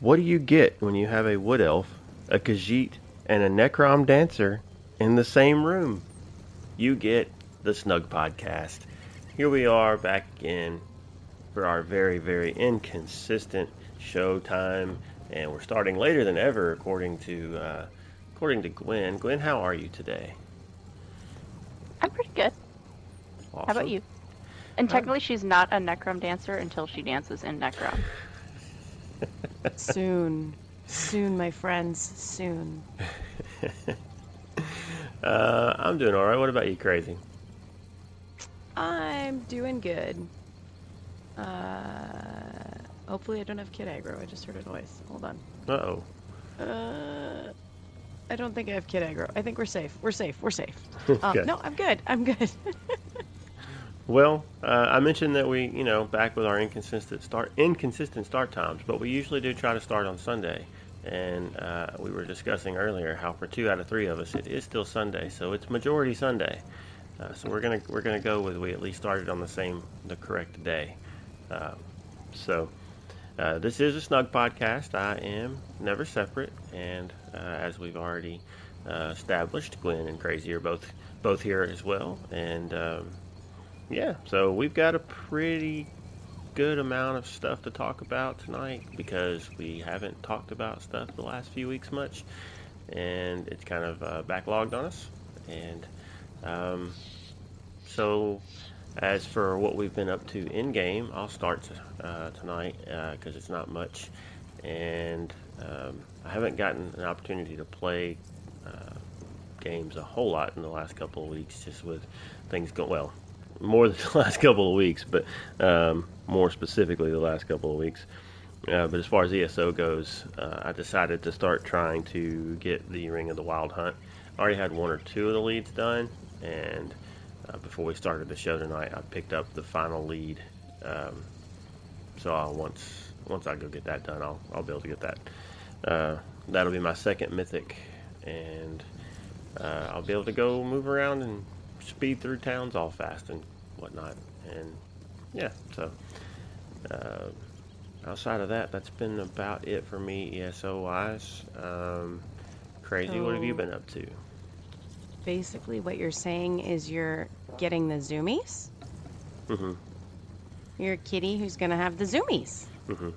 What do you get when you have a wood elf, a Khajiit, and a Necrom dancer in the same room? You get the Snug Podcast. Here we are back again for our very, very inconsistent show time, and we're starting later than ever, according to uh, according to Gwen. Gwen, how are you today? I'm pretty good. Awesome. How about you? And technically, she's not a Necrom dancer until she dances in Necrom. Soon. Soon, my friends. Soon. Uh, I'm doing all right. What about you, Crazy? I'm doing good. Uh, hopefully, I don't have kid aggro. I just heard a noise. Hold on. Uh oh. Uh, I don't think I have kid aggro. I think we're safe. We're safe. We're safe. Um, Okay. No, I'm good. I'm good. Well, uh, I mentioned that we, you know, back with our inconsistent start inconsistent start times, but we usually do try to start on Sunday. And uh, we were discussing earlier how for two out of three of us, it is still Sunday, so it's majority Sunday. Uh, so we're gonna we're gonna go with we at least started on the same the correct day. Uh, so uh, this is a snug podcast. I am never separate, and uh, as we've already established, Gwen and Crazy are both both here as well, and. Um, yeah, so we've got a pretty good amount of stuff to talk about tonight because we haven't talked about stuff the last few weeks much, and it's kind of uh, backlogged on us. And um, so, as for what we've been up to in game, I'll start uh, tonight because it's not much, and um, I haven't gotten an opportunity to play uh, games a whole lot in the last couple of weeks, just with things going well more than the last couple of weeks, but um, more specifically the last couple of weeks. Uh, but as far as ESO goes, uh, I decided to start trying to get the Ring of the Wild Hunt. I already had one or two of the leads done, and uh, before we started the show tonight, I picked up the final lead. Um, so I'll, once once I go get that done, I'll I'll be able to get that. Uh, that'll be my second mythic, and uh, I'll be able to go move around and speed through towns all fast and whatnot. And yeah, so uh, outside of that, that's been about it for me ESO wise. Um, crazy, what have you been up to? Basically, what you're saying is you're getting the zoomies. Mm-hmm. You're a kitty who's gonna have the zoomies. Mm-hmm.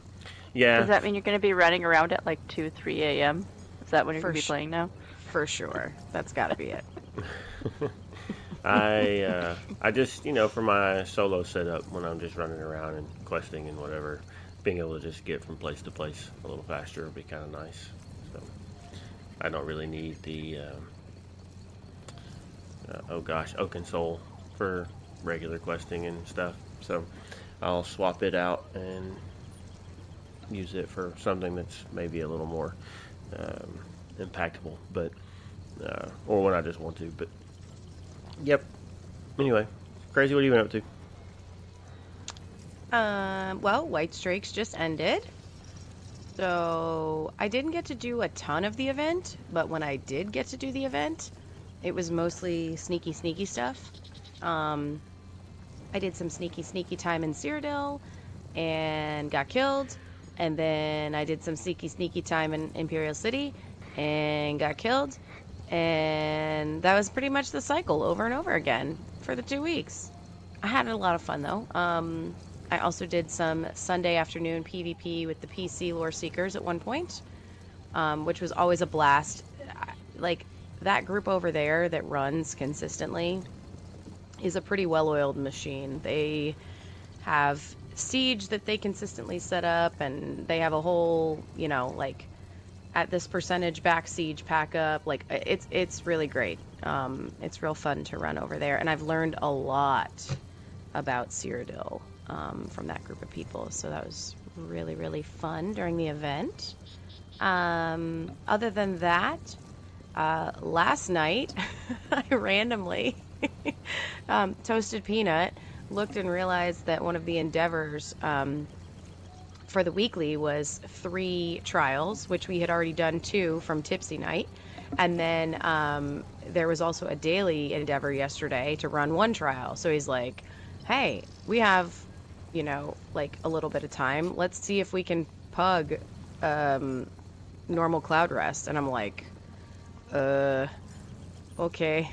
Yeah, Does that mean you're going to be running around at like 2, 3 a.m.? Is that when you're For going to be sh- playing now? For sure. That's gotta be it. I uh, I just you know for my solo setup when I'm just running around and questing and whatever, being able to just get from place to place a little faster would be kind of nice. So I don't really need the um, uh, oh gosh Oaken Soul for regular questing and stuff. So I'll swap it out and use it for something that's maybe a little more um, impactful, but uh, or when I just want to, but. Yep. Anyway, crazy. What have you been up to? Um, well, Whitestrake's just ended. So I didn't get to do a ton of the event, but when I did get to do the event, it was mostly sneaky, sneaky stuff. Um, I did some sneaky, sneaky time in Cyrodiil and got killed. And then I did some sneaky, sneaky time in Imperial City and got killed. And that was pretty much the cycle over and over again for the two weeks. I had a lot of fun though. Um, I also did some Sunday afternoon PvP with the PC Lore Seekers at one point, um, which was always a blast. Like that group over there that runs consistently is a pretty well-oiled machine. They have siege that they consistently set up, and they have a whole, you know, like at this percentage back siege pack up. Like it's it's really great. Um, it's real fun to run over there, and I've learned a lot about Cyrodiil um, from that group of people. So that was really really fun during the event. Um, other than that, uh, last night I randomly um, toasted peanut looked and realized that one of the endeavors um, for the weekly was three trials, which we had already done two from Tipsy Night. And then um, there was also a daily endeavor yesterday to run one trial. So he's like, hey, we have, you know, like a little bit of time. Let's see if we can pug um, normal cloud rest, and I'm like, uh, okay.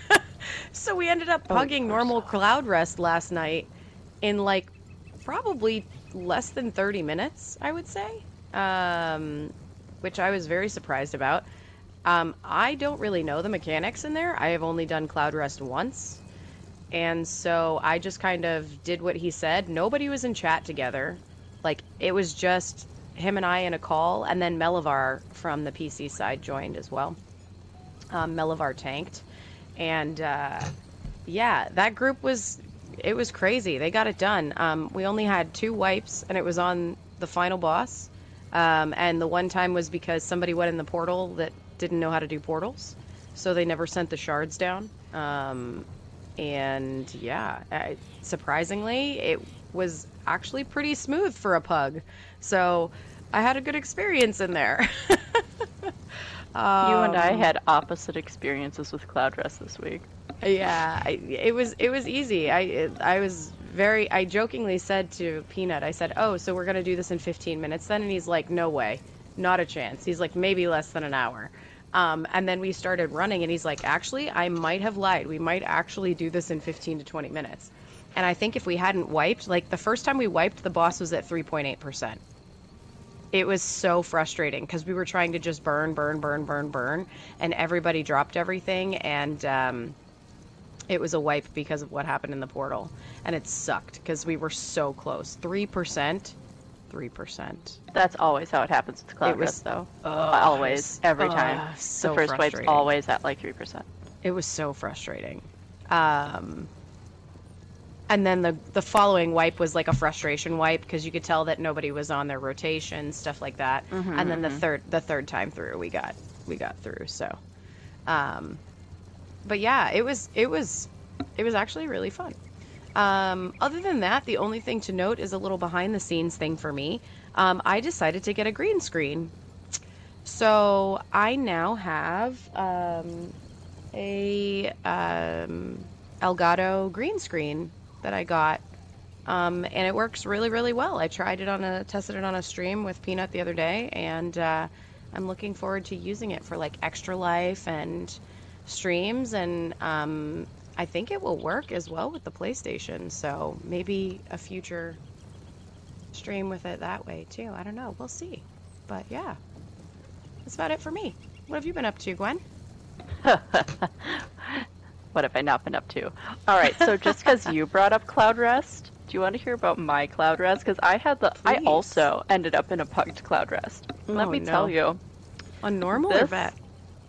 so we ended up Oh, pugging poor normal cloud rest last night in like probably less than 30 minutes, I would say, um, which I was very surprised about. Um, I don't really know the mechanics in there. I have only done cloud rest once. And so I just kind of did what he said. Nobody was in chat together. Like, it was just him and I in a call, and then Melivar from the PC side joined as well. Um, Melivar tanked. And uh, yeah, that group was, it was crazy. They got it done. Um, we only had two wipes, and it was on the final boss. Um, and the one time was because somebody went in the portal that didn't know how to do portals. So they never sent the shards down. Um, and yeah, I, surprisingly, it was actually pretty smooth for a pug. So I had a good experience in there. You and I Um, had opposite experiences with Cloud Rest this week. Yeah, I, it was it was easy. I it, I was very. I jokingly said to Peanut, I said, "Oh, so we're gonna do this in 15 minutes then?" And he's like, "No way, not a chance." He's like, "Maybe less than an hour." Um, and then we started running, and he's like, "Actually, I might have lied. We might actually do this in 15 to 20 minutes." And I think if we hadn't wiped, like the first time we wiped, the boss was at 3.8 percent. It was so frustrating because we were trying to just burn, burn, burn, burn, burn, and everybody dropped everything, and um, it was a wipe because of what happened in the portal, and it sucked because we were so close. Three percent, three percent. That's always how it happens with Cloud It was- Rest, though. always, every time. so the first wipe's always at like 3%. It was so frustrating. Um, and then the the following wipe was like a frustration wipe because you could tell that nobody was on their rotation, stuff like that. and then the third the third time through, we got we got through. So, um, but yeah, it was it was it was actually really fun. Um, other than that, the only thing to note is a little behind the scenes thing for me. Um, I decided to get a green screen. So I now have um, a um, Elgato green screen that I got, um, and it works really, really well. I tried it on a tested it on a stream with Peanut the other day, and uh, I'm looking forward to using it for like extra life and streams, and um, I think it will work as well with the PlayStation. So maybe a future stream with it that way too. I don't know. We'll see. But yeah, that's about it for me. What have you been up to, Gwen? what have I not been up to? All right, so just because you brought up Cloud Rest, do you want to hear about my Cloud Rest? Because I had the, I also ended up in a pugged Cloud Rest. Let Oh, me no. tell you, On normal or vet?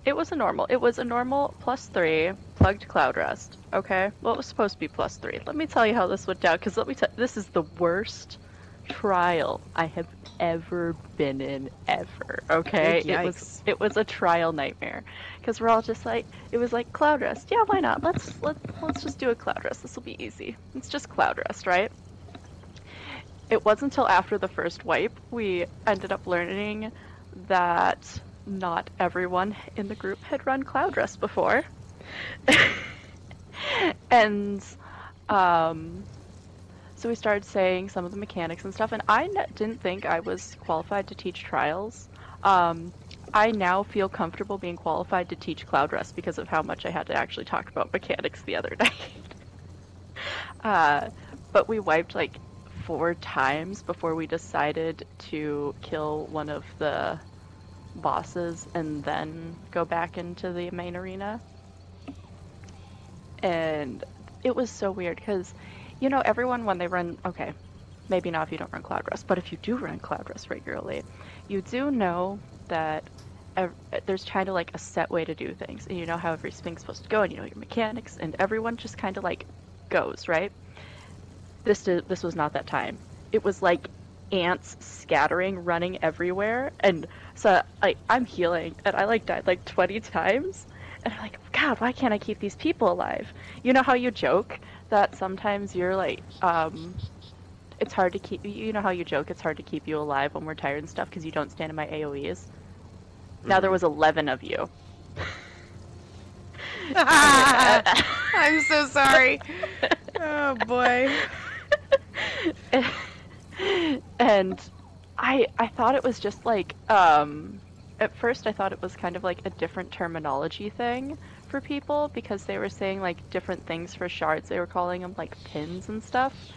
It was a normal. It was a normal plus three plugged Cloud Rest. Okay, well it was supposed to be plus three. Let me tell you how this went down. Because let me tell, this is the worst trial I have ever been in ever. Okay, it was it was a trial nightmare because we're all just like it was like cloud rest. Yeah, why not? Let's let let's just do a cloud rest. This will be easy. It's just cloud rest, right? It wasn't until after the first wipe we ended up learning that not everyone in the group had run cloud rest before, and um, so we started saying some of the mechanics and stuff, and I n- didn't think I was qualified to teach trials. Um, I now feel comfortable being qualified to teach Cloud Rest because of how much I had to actually talk about mechanics the other night. uh, but we wiped like four times before we decided to kill one of the bosses and then go back into the main arena. And it was so weird because, you know, everyone when they run, okay, maybe not if you don't run Cloud Rest, but if you do run Cloud Rest regularly, you do know that ev- there's kind of like a set way to do things, and you know how everything's supposed to go, and you know your mechanics, and everyone just kind of like goes right. This did, this was not that time. It was like ants scattering, running everywhere, and so like I'm healing, and I like died like 20 times, and I'm like, God, why can't I keep these people alive? You know how you joke that sometimes you're like, um, it's hard to keep. You know how you joke it's hard to keep you alive when we're tired and stuff because you don't stand in my AOE's. Now there was 11 of you. I'm so sorry. Oh boy. and I I thought it was just like um at first I thought it was kind of like a different terminology thing for people because they were saying like different things for shards. They were calling them like pins and stuff.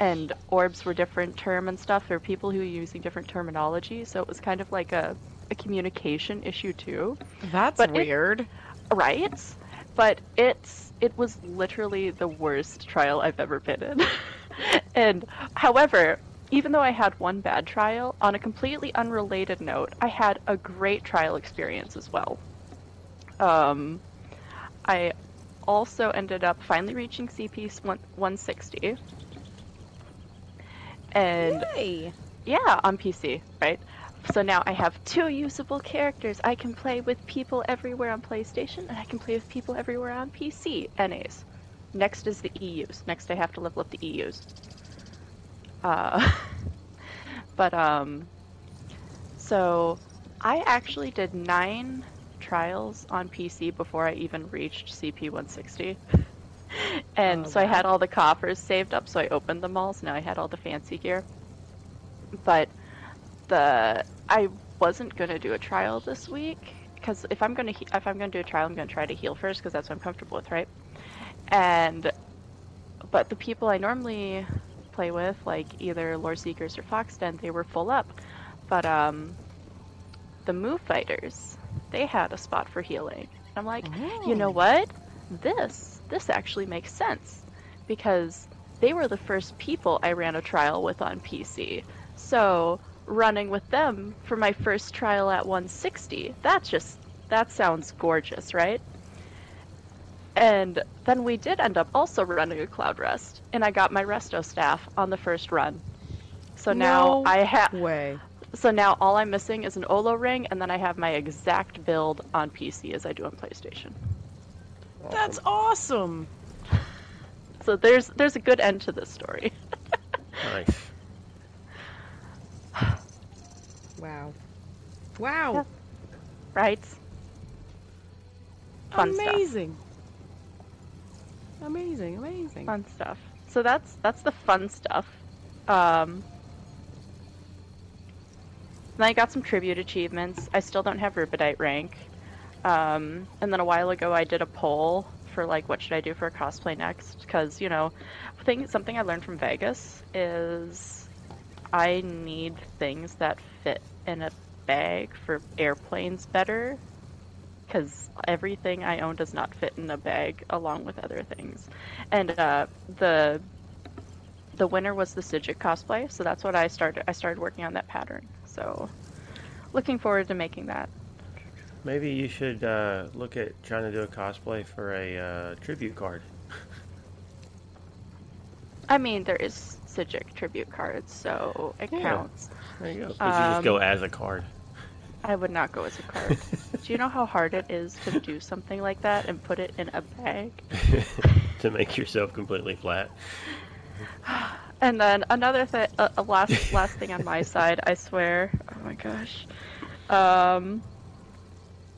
And orbs were different term and stuff. There were people who were using different terminology, so it was kind of like a, a communication issue too. That's But it- weird. Right? But it's it was literally the worst trial I've ever been in. and however, even though I had one bad trial, on a completely unrelated note, I had a great trial experience as well. Um, I also ended up finally reaching CP 160. And Yay. yeah, on PC, right? So now I have two usable characters. I can play with people everywhere on PlayStation, and I can play with people everywhere on PC. NAs. Next is the EUs. Next, I have to level up the EUs. Uh, but um, so I actually did nine trials on PC before I even reached CP 160. and Oh, so I had all the coffers saved up, so I opened them all. So now I had all the fancy gear. But the I wasn't gonna do a trial this week because if I'm gonna he- if I'm gonna do a trial, I'm gonna try to heal first because that's what I'm comfortable with, right? And but the people I normally play with, like either Lore Seekers or Foxden, they were full up. But um, the Move Fighters, they had a spot for healing. I'm like, you know Oh. what? This this actually makes sense because they were the first people I ran a trial with on PC. So running with them for my first trial at 160, that just that sounds gorgeous, right? And then we did end up also running a cloud rest, and I got my resto staff on the first run. So now No I have Way. so now all I'm missing is an Olo ring, and then I have my exact build on PC as I do on PlayStation. That's awesome. So there's there's a good end to this story. Nice. Wow. Wow. Yeah. right? Fun stuff. Amazing. Amazing. Fun stuff. So that's that's the fun stuff. Um, then I got some tribute achievements. I still don't have Rubedite rank. Um, and then a while ago I did a poll for like what should I do for a cosplay next because you know, thing something I learned from Vegas is I need things that fit in a bag for airplanes better because everything I own does not fit in a bag along with other things. And uh, the the winner was the Psijic cosplay, so that's what I started. I started working on that pattern. So looking forward to making that. Maybe you should uh, look at trying to do a cosplay for a uh, tribute card. I mean, there is Psijic tribute cards, so it Yeah. counts. There you go. You just Um, go as a card. I would not go as a card. do you know how hard it is to do something like that and put it in a bag? to make yourself completely flat. And then another thing, uh, a last last thing on my side, I swear. Oh my gosh. Um,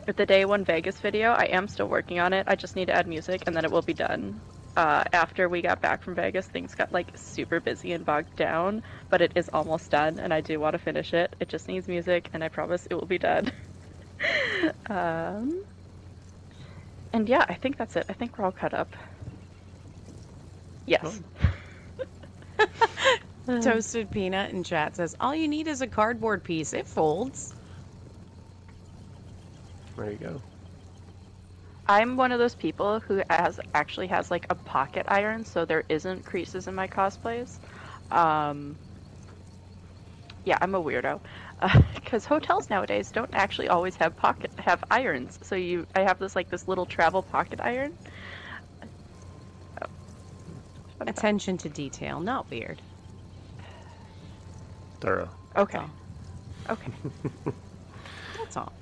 with the day one Vegas video, I am still working on it. I just need to add music, and then it will be done. Uh, after we got back from Vegas, things got like super busy and bogged down, but it is almost done, and I do want to finish it. It just needs music, and I promise it will be done. um, and yeah, I think that's it. I think we're all cut up. Yes. Toasted Peanut in chat says, All you need is a cardboard piece. It folds. There you go. I'm one of those people who has actually has like a pocket iron, so there isn't creases in my cosplays. Um, yeah, I'm a weirdo because hotels nowadays don't actually always have pocket have irons. So you, I have this like this little travel pocket iron. Oh. Attention to detail, not weird. Thorough. Okay. all. Okay. That's all.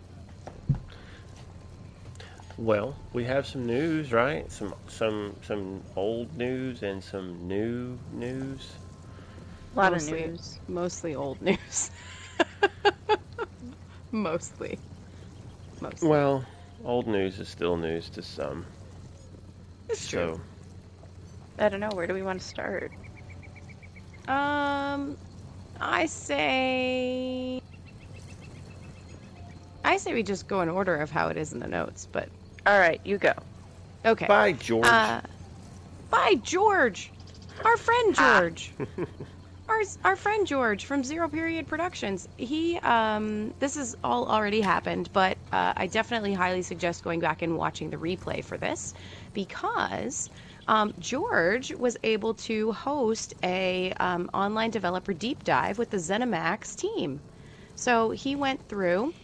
Well, we have some news, right? Some some some old news and some new news. A lot Mostly- of news. Mostly old news. Mostly. Mostly. Well, old news is still news to some. it's true. So I don't know. Where do we want to start? Um, I say. I say we just go in order of how it is in the notes, but All right, you go. okay. Bye, George. Uh, bye, George. Our friend Ah. George. our our friend George from Zero Period Productions. He um this has all already happened, but uh, I definitely highly suggest going back and watching the replay for this because um, George was able to host a um, online developer deep dive with the ZeniMax team. So he went through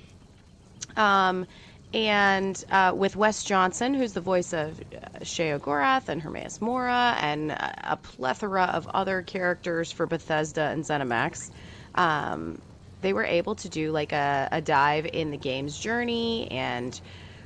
um, and uh, with Wes Johnson, who's the voice of uh, Sheogorath and Hermaeus Mora, and a plethora of other characters for Bethesda and ZeniMax, um, they were able to do like a, a dive in the game's journey and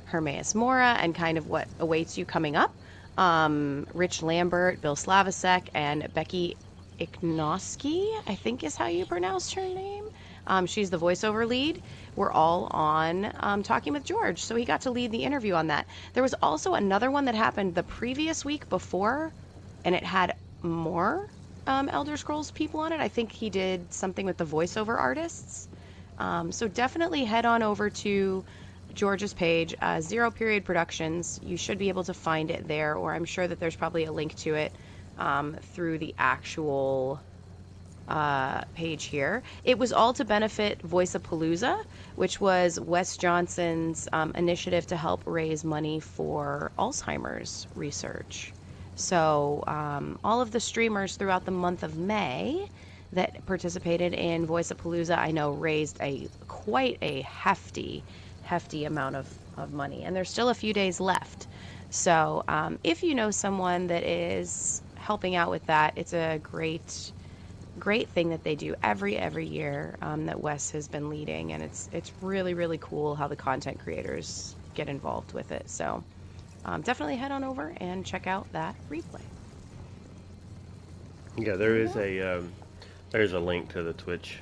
Hermaeus Mora and kind of what awaits you coming up. Um, Rich Lambert, Bill Slavicsek, and Becky Iknoski, I think is how you pronounce her name. Um, she's the voiceover lead. We're all on um, Talking with George, so he got to lead the interview on that. There was also another one that happened the previous week before, and it had more um, Elder Scrolls people on it. I think he did something with the voiceover artists. Um, so definitely head on over to George's page, uh, Zero Period Productions. You should be able to find it there, or I'm sure that there's probably a link to it um, through the actual uh, page here. It was all to benefit Voiceapalooza, which was Wes Johnson's um, initiative to help raise money for Alzheimer's research. So, um, all of the streamers throughout the month of May that participated in Voiceapalooza, I know, raised a quite a hefty, hefty amount of, of money. And there's still a few days left. So, um, if you know someone that is helping out with that, it's a great great thing that they do every every year um, that Wes has been leading, and it's it's really really cool how the content creators get involved with it. So um, definitely head on over and check out that replay. yeah, there is a um, there's a link to the Twitch.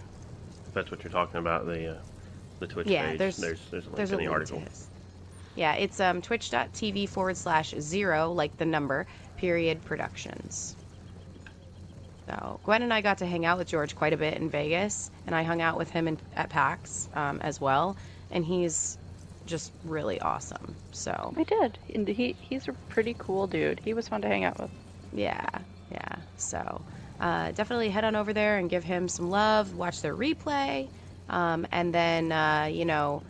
If that's what you're talking about, the uh, the Twitch Yeah, page. there's- there's there's a link There's in the article. Yeah, it's um, twitch.tv forward slash zero, like the number, period productions. So Gwen and I got to hang out with George quite a bit in Vegas, and I hung out with him in, at PAX um, as well, and he's just really awesome. So I did. And he he's a pretty cool dude. He was fun to hang out with. Yeah, yeah. So uh, definitely head on over there and give him some love. Watch their replay, um, and then uh, you know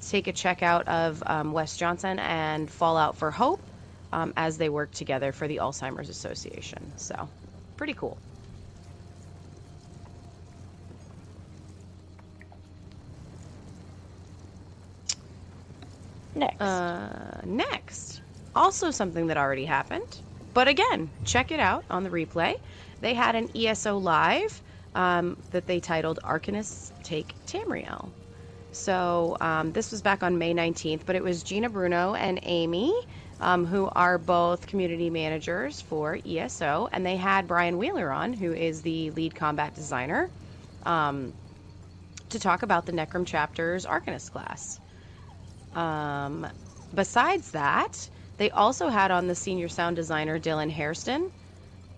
take a check out of um, Wes Johnson and Fallout for Hope um, as they work together for the Alzheimer's Association. So pretty cool. Next. Uh, next, also something that already happened, but again, check it out on the replay. They had an ESO live um, that they titled Arcanists Take Tamriel. So um, this was back on May 19th, but it was Gina Bruno and Amy, um, who are both community managers for ESO, and they had Brian Wheeler on, who is the lead combat designer, um, to talk about the Necrom chapter's Arcanist class. Um, besides that, they also had on the senior sound designer Dylan Hairston,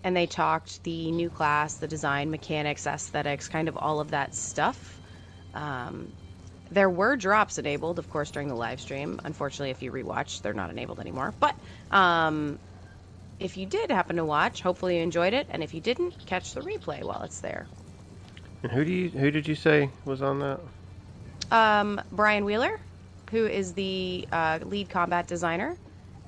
and they talked the new class, the design, mechanics, aesthetics, kind of all of that stuff. Um, there were drops enabled, of course, during the live stream. Unfortunately, if you rewatch, they're not enabled anymore. But um, if you did happen to watch, hopefully you enjoyed it, and if you didn't, catch the replay while it's there. And who do you who did you say was on that? um, Brian Wheeler, who is the uh, lead combat designer,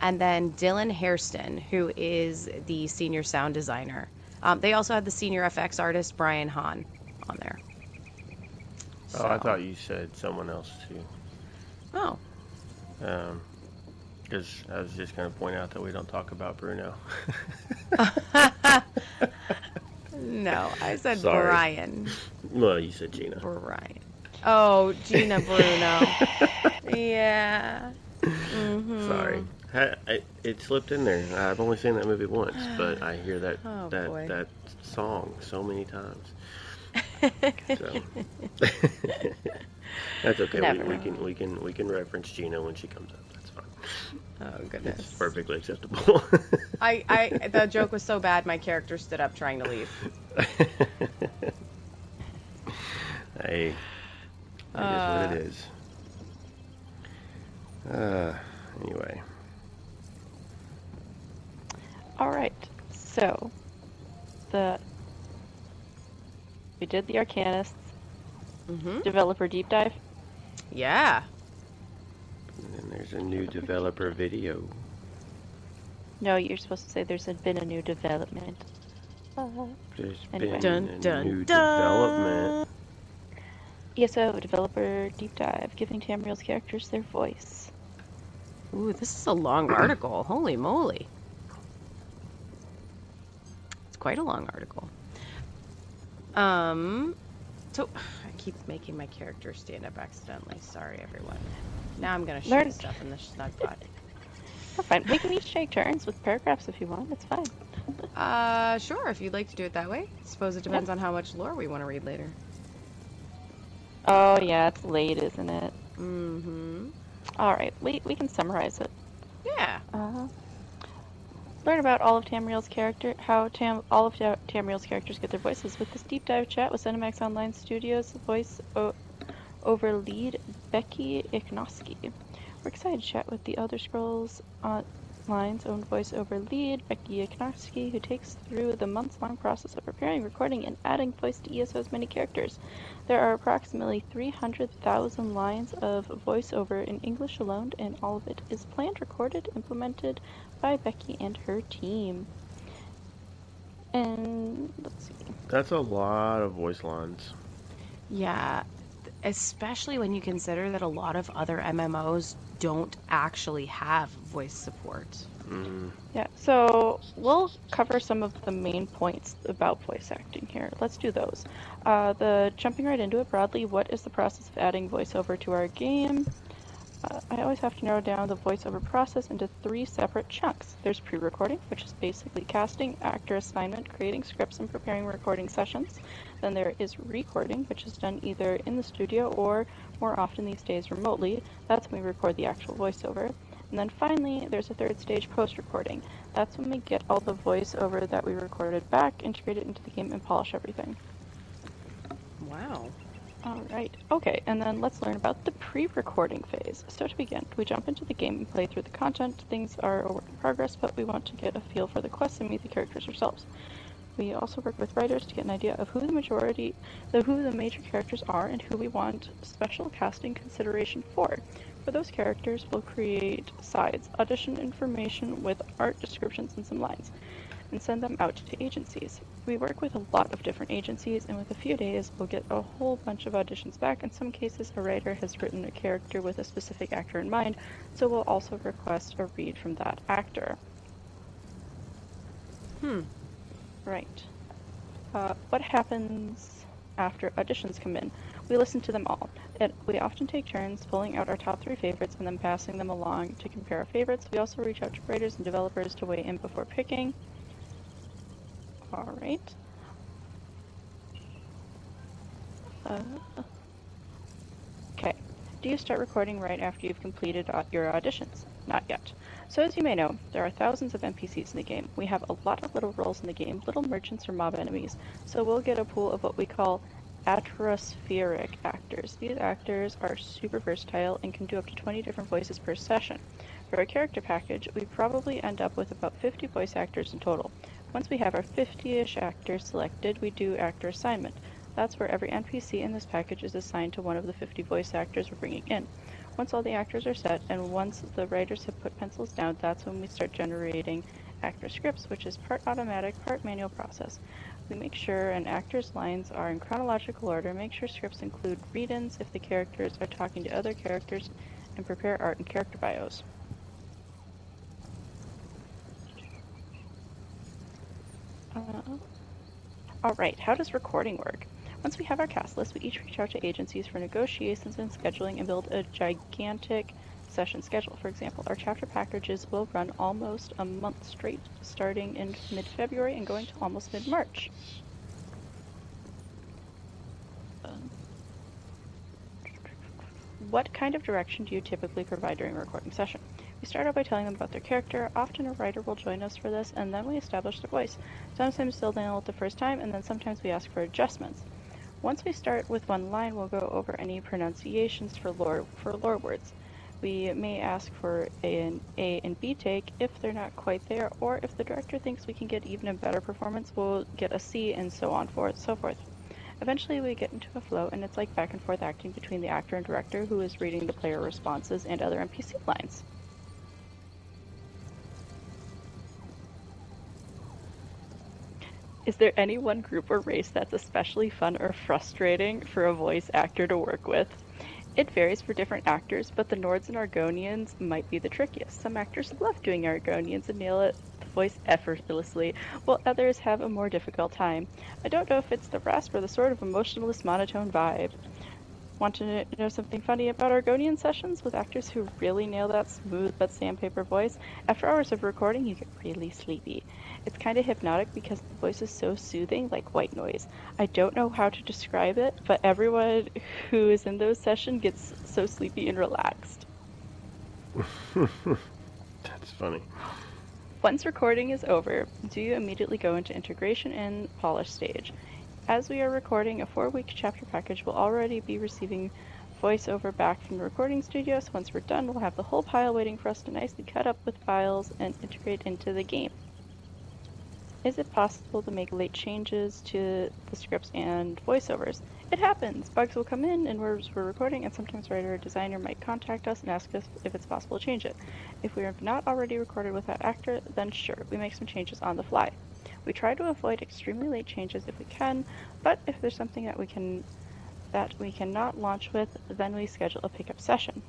and then Dylan Hairston, who is the senior sound designer. Um, they also had the senior FX artist Brian Hahn on there. Oh, I thought you said someone else too. Oh, Um, Because I was just going to point out that we don't talk about Bruno. no, I said Sorry. Brian. well, you said Gina. Brian. Oh, Gina Bruno. yeah. hmm Sorry. Ha- I, it slipped in there. I've only seen that movie once, but I hear that Oh, that boy. that song so many times. So that's okay. We, we can we can we can reference Gina when she comes up. That's fine. Oh goodness. It's perfectly acceptable. I, I the joke was so bad my character stood up trying to leave. Hey, it is Uh, what it is. Uh, anyway, All right. So, the we did the Arcanists Mm-hmm. developer deep dive. Yeah. and then there's a new developer video. No, you're supposed to say there's been a new development. Uh, There's Anyway. been Dun, a dun, new dun. development. ESO developer deep dive, giving Tamriel's characters their voice. Ooh, this is a long article. Holy moly. It's quite a long article. Um, so I keep making my character stand up accidentally. Sorry, everyone. Now I'm gonna Learn- shoot stuff in the snug pot. We're fine. We can each take turns with paragraphs if you want. It's fine. Uh, sure, if you'd like to do it that way. I Suppose it depends on how much lore we want to read later. Oh yeah, it's late, isn't it? Mm-hmm. All right, we we can summarize it. Yeah. Uh, learn about all of Tamriel's character, how Tam all of Ta- Tamriel's characters get their voices with this deep dive chat with ZeniMax Online Studios voice o- over lead Becky Iknoski. We're excited to chat with the Elder Scrolls Online's own voiceover lead, Becky Iknoski, who takes through the months-long process of preparing, recording, and adding voice to ESO's many characters. There are approximately 300,000 lines of voiceover in English alone, and all of it is planned, recorded, implemented by Becky and her team. And let's see. That's a lot of voice lines. Yeah, especially when you consider that a lot of other MMOs don't actually have voice support. Mm. Yeah, so we'll cover some of the main points about voice acting here. Let's do those. Uh, the jumping right into it broadly, what is the process of adding voiceover to our game? Uh, I always have to narrow down the voiceover process into three separate chunks. There's pre-recording, which is basically casting, actor assignment, creating scripts, and preparing recording sessions. Then there is recording, which is done either in the studio or more often these days remotely. That's when we record the actual voiceover. And then finally, there's a third stage post-recording. That's when we get all the voiceover that we recorded back, integrate it into the game, and polish everything. Wow. All right. Okay, and then let's learn about the pre-recording phase. So to begin, we jump into the game and play through the content. Things are a work in progress, but we want to get a feel for the quests and meet the characters ourselves. We also work with writers to get an idea of who the majority, the who the major characters are, and who we want special casting consideration for. For those characters, we'll create sides, audition information with art descriptions and some lines, and send them out to agencies. We work with a lot of different agencies, and with a few days, we'll get a whole bunch of auditions back. In some cases, a writer has written a character with a specific actor in mind, so we'll also request a read from that actor. Hmm. Right. Uh, what happens after auditions come in? We listen to them all. It, we often take turns pulling out our top three favorites and then passing them along to compare our favorites. We also reach out to writers and developers to weigh in before picking. Alright. Uh, okay. Do you start recording right after you've completed your auditions? Not yet. So as you may know, there are thousands of NPCs in the game. We have a lot of little roles in the game, little merchants or mob enemies. So we'll get a pool of what we call atmospheric actors. These actors are super versatile and can do up to 20 different voices per session. For a character package, we probably end up with about 50 voice actors in total. Once we have our 50-ish actors selected, we do actor assignment. That's where every NPC in this package is assigned to one of the 50 voice actors we're bringing in. Once all the actors are set, and once the writers have put pencils down, that's when we start generating actor scripts, which is part automatic, part manual process. We make sure an actor's lines are in chronological order, make sure scripts include read-ins if the characters are talking to other characters, and prepare art and character bios. Uh, Alright, how does recording work? Once we have our cast list, we each reach out to agencies for negotiations and scheduling and build a gigantic session schedule. For example, our chapter packages will run almost a month straight, starting in mid-February and going to almost mid-March. Um, What kind of direction do you typically provide during a recording session? We start out by telling them about their character. Often a writer will join us for this, and then we establish their voice. Sometimes they'll nail it the first time, and then sometimes we ask for adjustments. Once we start with one line, we'll go over any pronunciations for lore, for lore words. We may ask for an A and B take if they're not quite there, or if the director thinks we can get even a better performance, we'll get a C and so on for so forth. Eventually, we get into a flow, and it's like back and forth acting between the actor and director who is reading the player responses and other NPC lines. Is there any one group or race that's especially fun or frustrating for a voice actor to work with? It varies for different actors, but the Nords and Argonians might be the trickiest. Some actors love doing Argonians and nail it the voice effortlessly, while others have a more difficult time. I don't know if it's the rasp or the sort of emotionless monotone vibe. Want to know something funny about Argonian sessions with actors who really nail that smooth but sandpaper voice? After hours of recording, you get really sleepy. It's kind of hypnotic because the voice is so soothing, like white noise. I don't know how to describe it, but everyone who is in those sessions gets so sleepy and relaxed. That's funny. Once recording is over, do you immediately go into integration and polish stage? As we are recording a four week chapter package, we'll already be receiving voiceover back from the recording studio. So once we're done, we'll have the whole pile waiting for us to nicely cut up with files and integrate into the game. Is it possible to make late changes to the scripts and voiceovers? It happens. Bugs will come in and we're, we're recording, and sometimes writer or designer might contact us and ask us if it's possible to change it. If we have not already recorded with that actor, then sure, we make some changes on the fly. We try to avoid extremely late changes if we can, but if there's something that we can that we cannot launch with, then we schedule a pickup session.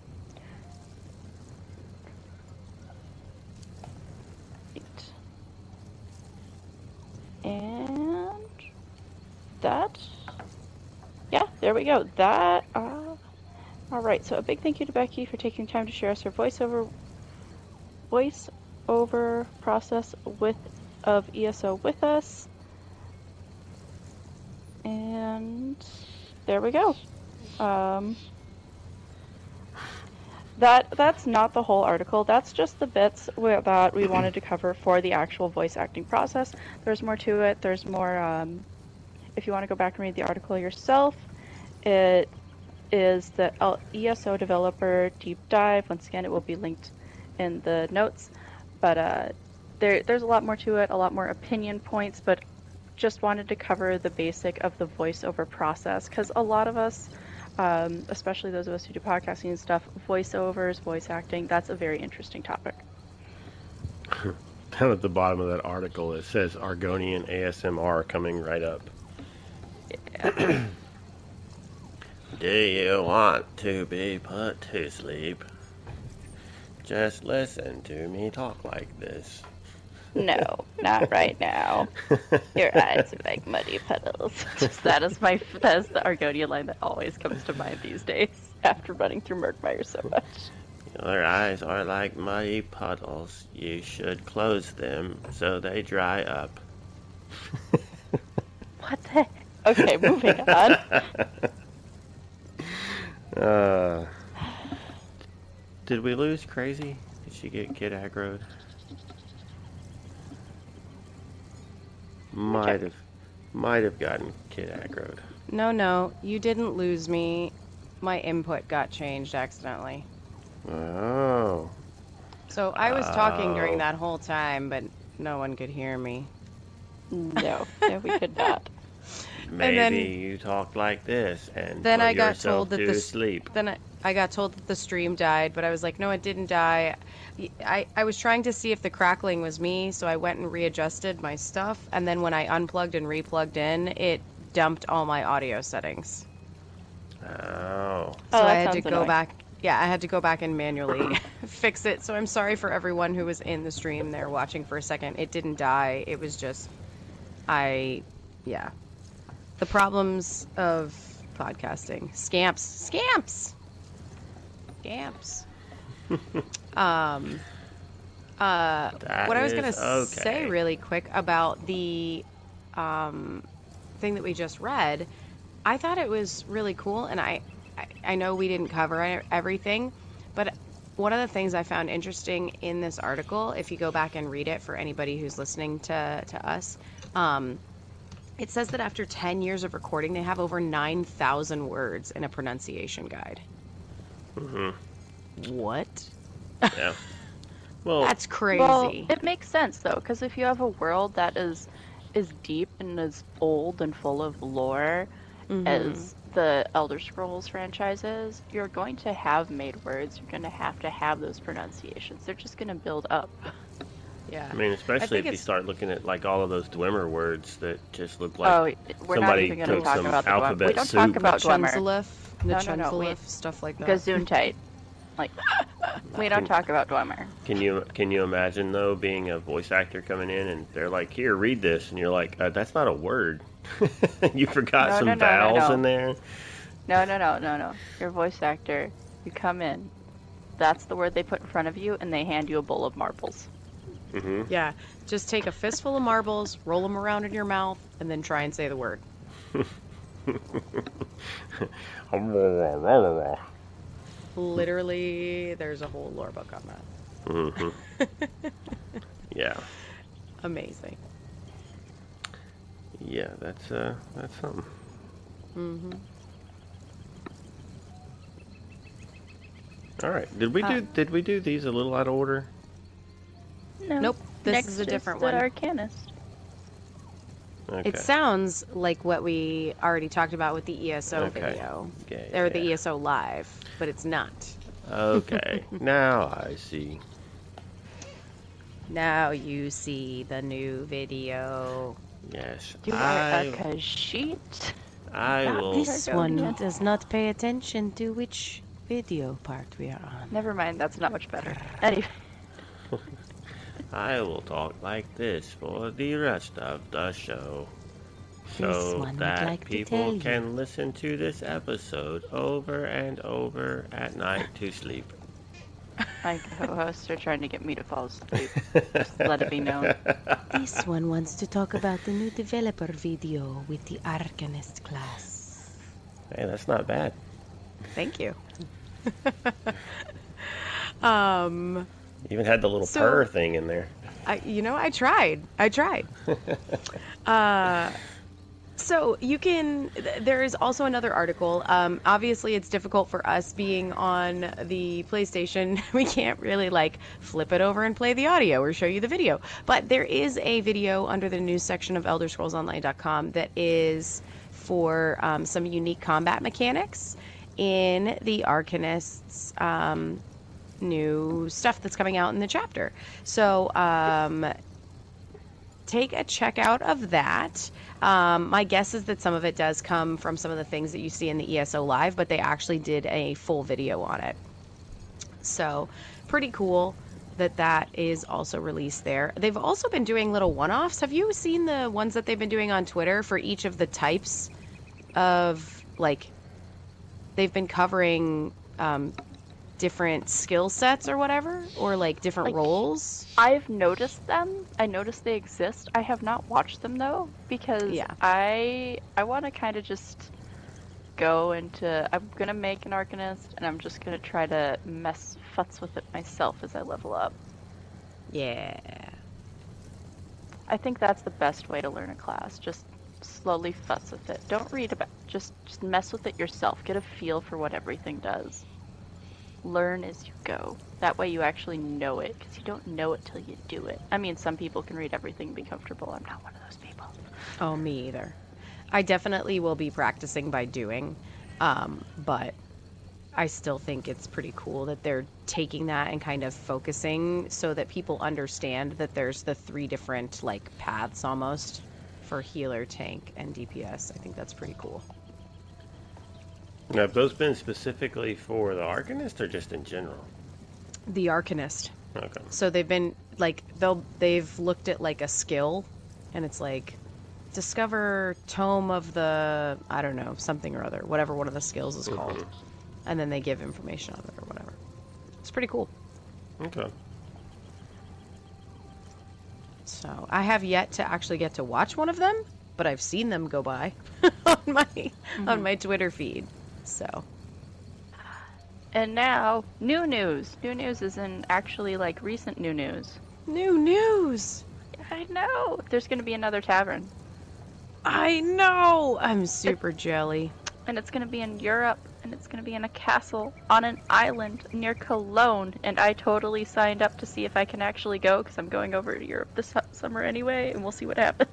And that, yeah, there we go. That, uh, all right. So a big thank you to Becky for taking time to share us her voiceover, voice over process with of ESO with us. And there we go. Um, that that's not the whole article. That's just the bits that we wanted to cover for the actual voice acting process. There's more to it. There's more. Um, if you want to go back and read the article yourself, it is the ESO developer deep dive. Once again, it will be linked in the notes. But uh, there, there's a lot more to it, a lot more opinion points. But just wanted to cover the basic of the voiceover process because a lot of us um, especially those of us who do podcasting and stuff, voiceovers, voice acting, that's a very interesting topic. Down at the bottom of that article, it says Argonian ASMR coming right up. Yeah. do you want to be put to sleep? Just listen to me talk like this. No, not right now. Your eyes are like muddy puddles. Just, that is my that's the Argonian line that always comes to mind these days after running through Murkmire so much. Your eyes are like muddy puddles. You should close them so they dry up. what the? Okay, moving on. Uh, did we lose Crazy? Did she get kid aggroed? Might have, might have gotten kid aggroed. No, no, you didn't lose me. My input got changed accidentally. Oh. So I was talking during Oh. that whole time, but no one could hear me. No, no, we could not. Maybe then- you talked like this and Then put I got yourself told that to the sleep. Then I, I got told that the stream died, but I was like, no, it didn't die. I, I was trying to see if the crackling was me, so I went and readjusted my stuff, and then when I unplugged and replugged in, it dumped all my audio settings. Oh. Oh, So that I had to sounds go annoying. back. Yeah, I had to go back and manually fix it. So I'm sorry for everyone who was in the stream there watching for a second. It didn't die. It was just, I, yeah. The problems of podcasting. Scamps. Scamps! Scamps. Um, uh, what I was going to okay. say really quick about the um, thing that we just read, I thought it was really cool, and I, I, I know we didn't cover everything, but one of the things I found interesting in this article, if you go back and read it for anybody who's listening to, to us, um, It says that after 10 years of recording, they have over 9,000 words in a pronunciation guide. hmm What? Yeah. Well, That's crazy. Well, it makes sense though, because if you have a world that is is deep and as old and full of lore Mhm. as the Elder Scrolls franchises, you're going to have made words. You're going to have to have those pronunciations. They're just going to build up. yeah. I mean, especially think if you start looking at like all of those Dwemer words that just look like oh, we're not somebody even going to took talk some about the Dwemer. We alphabet don't soup. talk about Dwemer. Chunzalef, No, no, no, we- stuff like that. Gesundheit. Like, we don't talk about Dwemer. Can you can you imagine though being a voice actor coming in and they're like, "Here, read this," and you're like, uh, "That's not a word. you forgot No, some no, no, no, vowels no. in there." No, no, no, no, no. You're a voice actor. You come in. That's the word they put in front of you, and they hand you a bowl of marbles. hmm Yeah, just take a fistful of marbles, roll them around in your mouth, and then try and say the word. Literally, there's a whole lore book on that. hmm Yeah, Amazing. yeah, that's uh, that's something. hmm All right, did we Uh, do did we do these a little out of order? No. Nope, this Next is a different the one. Arcanist. Okay. It sounds like what we already talked about with the ESO Okay. video, Okay, or the yeah. ESO live, but it's not. Okay, now I see. Now you see the new video. Yes, You are I, a Khajiit. I Not will. this- This There we one go. does not pay attention to which video part we are on. Never mind, that's not much better. Anyway, I will talk like this for the rest of the show. This So that like people can listen to this episode over and over at night to sleep. my co-hosts are trying to get me to fall asleep. Just let it be known. This one wants to talk about the new developer video with the Arcanist class. Hey, that's not bad. Thank you. um, Even had the little So- purr thing in there. I, you know, I tried. I tried. uh, so you can. There is also another article. Um, obviously, it's difficult for us being on the PlayStation. We can't really like flip it over and play the audio or show you the video. But there is a video under the news section of ElderScrollsOnline.com that is for um, some unique combat mechanics in the Arcanists. Um, new stuff that's coming out in the chapter. So um, take a check out of that. Um, my guess is that some of it does come from some of the things that you see in the ESO live, but they actually did a full video on it. So pretty cool that that is also released there. They've also been doing little one-offs. Have you seen the ones that they've been doing on Twitter for each of the types of like they've been covering um, different skill sets or whatever, or like different Like- roles. I've noticed them. I noticed they exist. I have not watched them though because Yeah. I I want to kind of just go into. I'm gonna make an Arcanist, and I'm just gonna try to mess futz with it myself as I level up. Yeah. I think that's the best way to learn a class. Just slowly futz with it. Don't read about. Just just mess with it yourself. Get a feel for what everything does. Learn as you go. That way you actually know it, because you don't know it till you do it. I mean, some people can read everything and be comfortable. I'm not one of those people. Oh, me either. I definitely will be practicing by doing, um, but I still think it's pretty cool that they're taking that and kind of focusing so that people understand that there's the three different like paths almost for healer, tank, and DPS. I think that's pretty cool. Now, have those been specifically for the Arcanist or just in general? The Arcanist. Okay. So they've been like they'll they've looked at like a skill, and it's like discover tome of the I don't know something or other, whatever one of the skills is called, Mhm. and then they give information on it or whatever. It's pretty cool. Okay. So I have yet to actually get to watch one of them, but I've seen them go by on my on my Twitter feed. So And now, new news. New news is in actually like recent new news. new news. I know. There's going to be another tavern. I know. I'm super jelly. and it's going to be in Europe, and it's going to be in a castle on an island near Cologne. And I totally signed up to see if I can actually go because I'm going over to Europe this summer anyway, and we'll see what happens.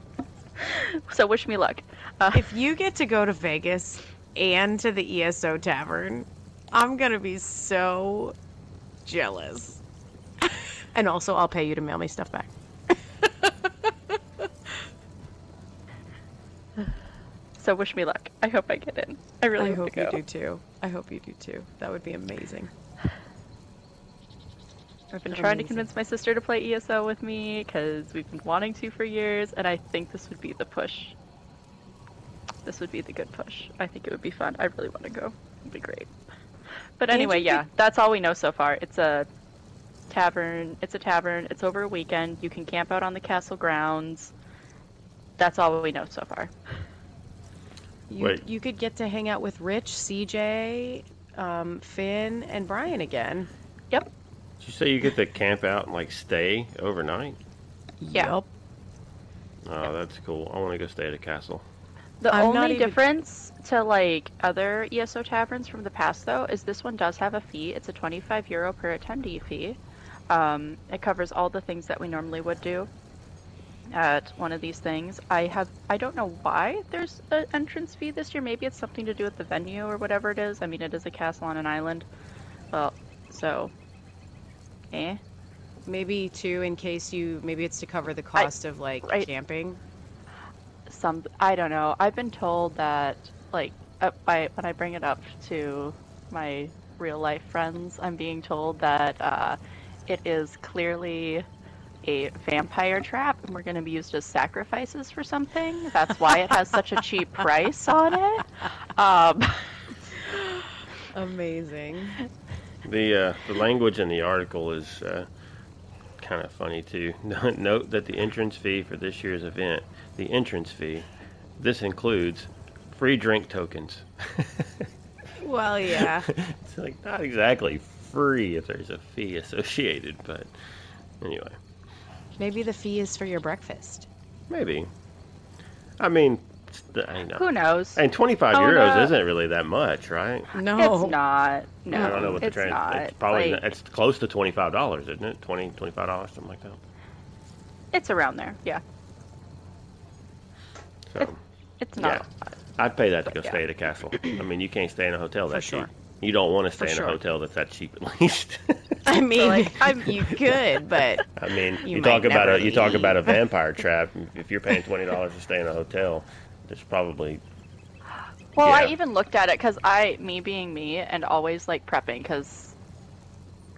so wish me luck. Uh, If you get to go to Vegas and to the ESO Tavern, I'm gonna be so jealous. and also, I'll pay you to mail me stuff back. so wish me luck. I hope I get in. I really I hope, to you do too. I hope you do too. That would be amazing. I've been trying to convince my sister to play ESO with me because we've been wanting to for years, and I think this would be the push. This would be the good push. I think it would be fun. I really want to go. It'd be great. But anyway, you yeah, could- that's all we know so far. It's a tavern. It's a tavern. It's over a weekend. You can camp out on the castle grounds. That's all we know so far. You, Wait. you could get to hang out with Rich, CJ, um, Finn, and Brian again. Yep. Did you say you get to camp out and like stay overnight? Yeah. Yup. Oh, that's cool. I want to go stay at a castle. The I'm only even- difference to like other ESO taverns from the past though is this one does have a fee. It's a 25 euro per attendee fee. Um, it covers all the things that we normally would do at one of these things. I have I don't know why there's an entrance fee this year. Maybe it's something to do with the venue or whatever it is. I mean, it is a castle on an island. Well, so eh. Maybe too, in case you, maybe it's to cover the cost of like right. camping. Some I don't know. I've been told that like uh, by when I bring it up to my real life friends, I'm being told that uh, it is clearly a vampire trap, and we're going to be used as sacrifices for something. That's why it has such a cheap price on it. Um, Amazing. The uh, the language in the article is uh, kind of funny too. Note that the entrance fee for this year's event, the entrance fee, this includes free drink tokens. Well, yeah. it's like not exactly free if there's a fee associated, but anyway, Maybe the fee is for your breakfast. maybe. I mean, I know. who knows? And 25 Oh, euros no. isn't really that much, right? No. It's not. No, I don't know what the it's trans. not. It's probably Like, not- it's close to $25, isn't it? 20 $25, something like that. it's around there. Yeah, So, it's not. Yeah. I'd pay that to go Yeah. stay at a castle. I mean, you can't stay in a hotel that For sure. cheap. You don't want to stay For in sure. a hotel that's that cheap at least. I mean, like, I'm- you could, but I mean, You you, talk about never a you talk about a vampire trap. If you're paying twenty dollars to stay in a hotel, there's probably Well, I even looked at it because I, me being me, and always like prepping because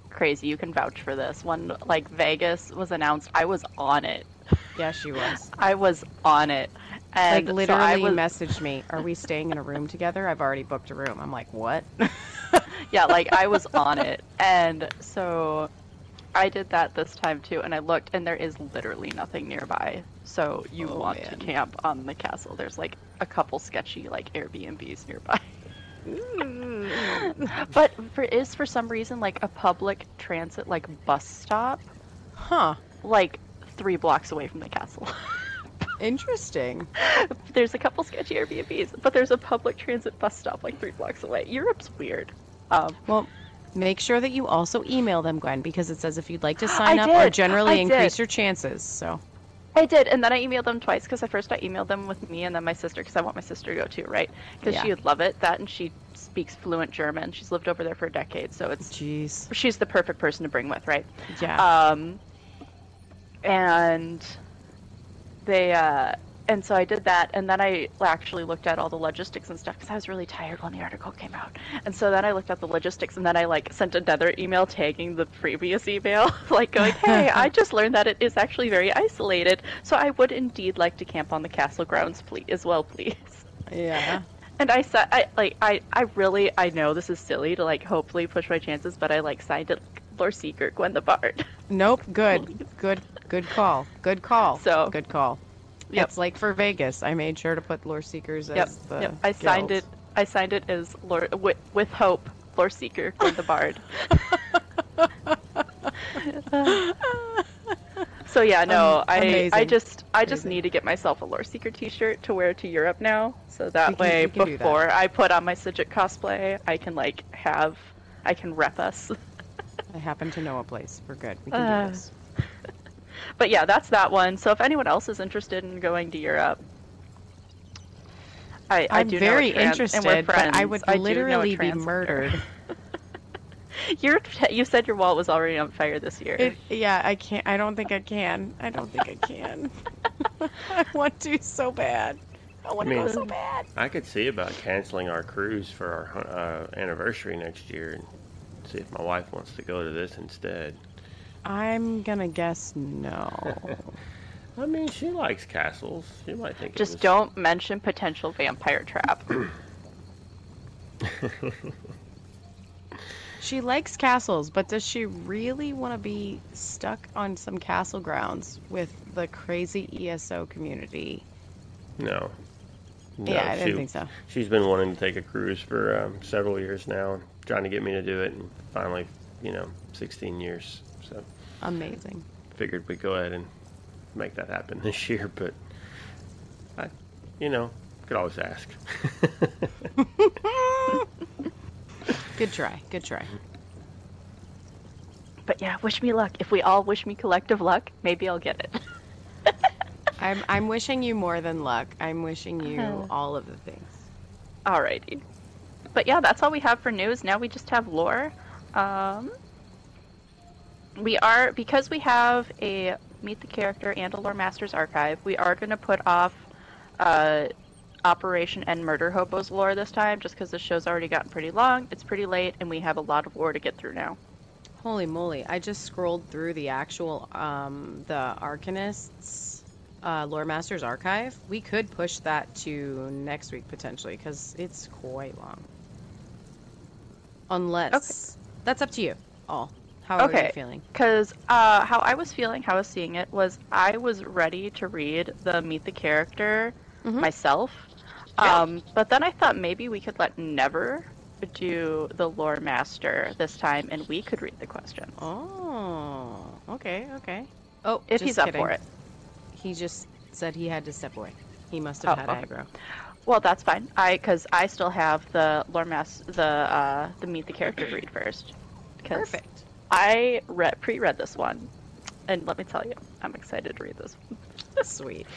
crazy. You can vouch for this. When like Vegas was announced, I was on it. yeah, she was. I was on it, and Like so literally I was, messaged me, "Are we staying in a room together? I've already booked a room." I'm like, "What?" yeah, like I was on it, and so I did that this time too. And I looked, and there is literally nothing nearby. So you Oh, want man. to camp on the castle? There's like a couple sketchy like Airbnbs nearby. Mm. but for is for some reason like a public transit like bus stop huh. like three blocks away from the castle. Interesting. there's a couple sketchy Airbnbs, but there's a public transit bus stop like three blocks away. Europe's weird. Um, Well, make sure that you also email them, Gwen, because it says if you'd like to sign I up or generally I increase did. your chances. So, I did, and then I emailed them twice because at first I emailed them with me and then my sister because I want my sister to go too, right? Because Yeah. she would love it. That and she speaks fluent German. She's lived over there for a decade, so it's jeez. she's the perfect person to bring with, right? Yeah. Um, and they, uh, and so I did that, and then I actually looked at all the logistics and stuff because I was really tired when the article came out. And so then I looked at the logistics, and then I like sent another email tagging the previous email, like going, "Hey, I just learned that it is actually very isolated, so I would indeed like to camp on the castle grounds, please, as well, please." yeah. And I said, I like, I, I really, I know this is silly to like, hopefully push my chances, but I like signed it, Lore Seeker, Gwen the Bard. Nope. Good. Good. Good call. Good call. So- good call. Yep. It's like for Vegas. I made sure to put Lore Seekers as Yep, the. yep. I signed it. I signed it as Lore with, with hope, Lore Seeker, Gwen the Bard. so yeah, no, I, I Amazing. just, I just Amazing. need to get myself a Lore Seeker T-shirt to wear to Europe now, so that can- way do that. before I put on my Sigit cosplay, I can like have, I can rep us. I happen to know a place. We're good. We can Uh, do this. But yeah, that's that one. So if anyone else is interested in going to Europe, I, I I'm do know a very trans- and we're interested, but I would do know a literally be murdered. You're, you said your wall was already on fire this year. It, yeah, I can't. I don't think I can. I don't think I can. I want to so bad. I want to I mean- go so bad. I could see about canceling our cruise for our uh, anniversary next year and see if my wife wants to go to this instead. I'm gonna guess no. I mean, she likes castles. She might think it Just was- don't mention potential vampire trap. She likes castles, but does she really want to be stuck on some castle grounds with the crazy ESO community? No. No, yeah, I she, didn't think so. She's been wanting to take a cruise for um, several years now, trying to get me to do it, and finally, you know, 16 years. So Amazing. figured we'd go ahead and make that happen this year, but I, you know, could always ask. Good try. Good try. But yeah, wish me luck. If we all wish me collective luck, maybe I'll get it. I'm I'm wishing you more than luck. I'm wishing you Uh-huh. all of the things. Alrighty. But yeah, that's all we have for news. Now we just have lore. Um, we are because we have a meet the character and a lore masters archive. We are going to put off uh, Operation End Murder Hobos lore this time, just because the show's already gotten pretty long. It's pretty late, and we have a lot of lore to get through now. Holy moly! I just scrolled through the actual um the Arcanists uh, Lore Masters archive. We could push that to next week potentially because it's quite long. Unless that's up to you. All. How are Okay. you feeling? Because uh, how I was feeling, how I was seeing it, was I was ready to read the Meet the Character Mhm. myself. Yeah. Um, but then I thought maybe we could let Never do the Lore Master this time, and we could read the questions. Oh, okay, okay. Oh, if just he's up for it. He just said he had to step away. He must have Oh, had okay. aggro. Well, that's fine. I because I still have the Lore Mas the uh, the Meet the Character read first. Perfect. I read pre-read this one, and let me tell you, I'm excited to read this. one. Sweet.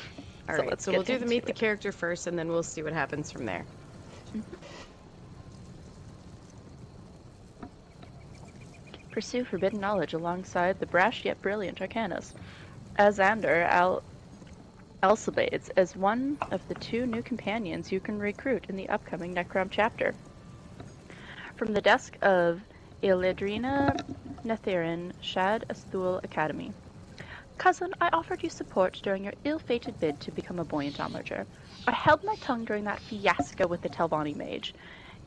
All So right, let's so we'll do the meet the character first, and then we'll see what happens from there. Mm-hmm. Pursue forbidden knowledge alongside the brash yet brilliant Arcanus. Azandar Al Al-Cybiades as one of the two new companions you can recruit in the upcoming Necrom chapter. From the desk of Eladrina Netherin, Shad Astula Academy. Cousin, I offered you support during your ill-fated bid to become a buoyant onlooker. I held my tongue during that fiasco with the Telvanni mage.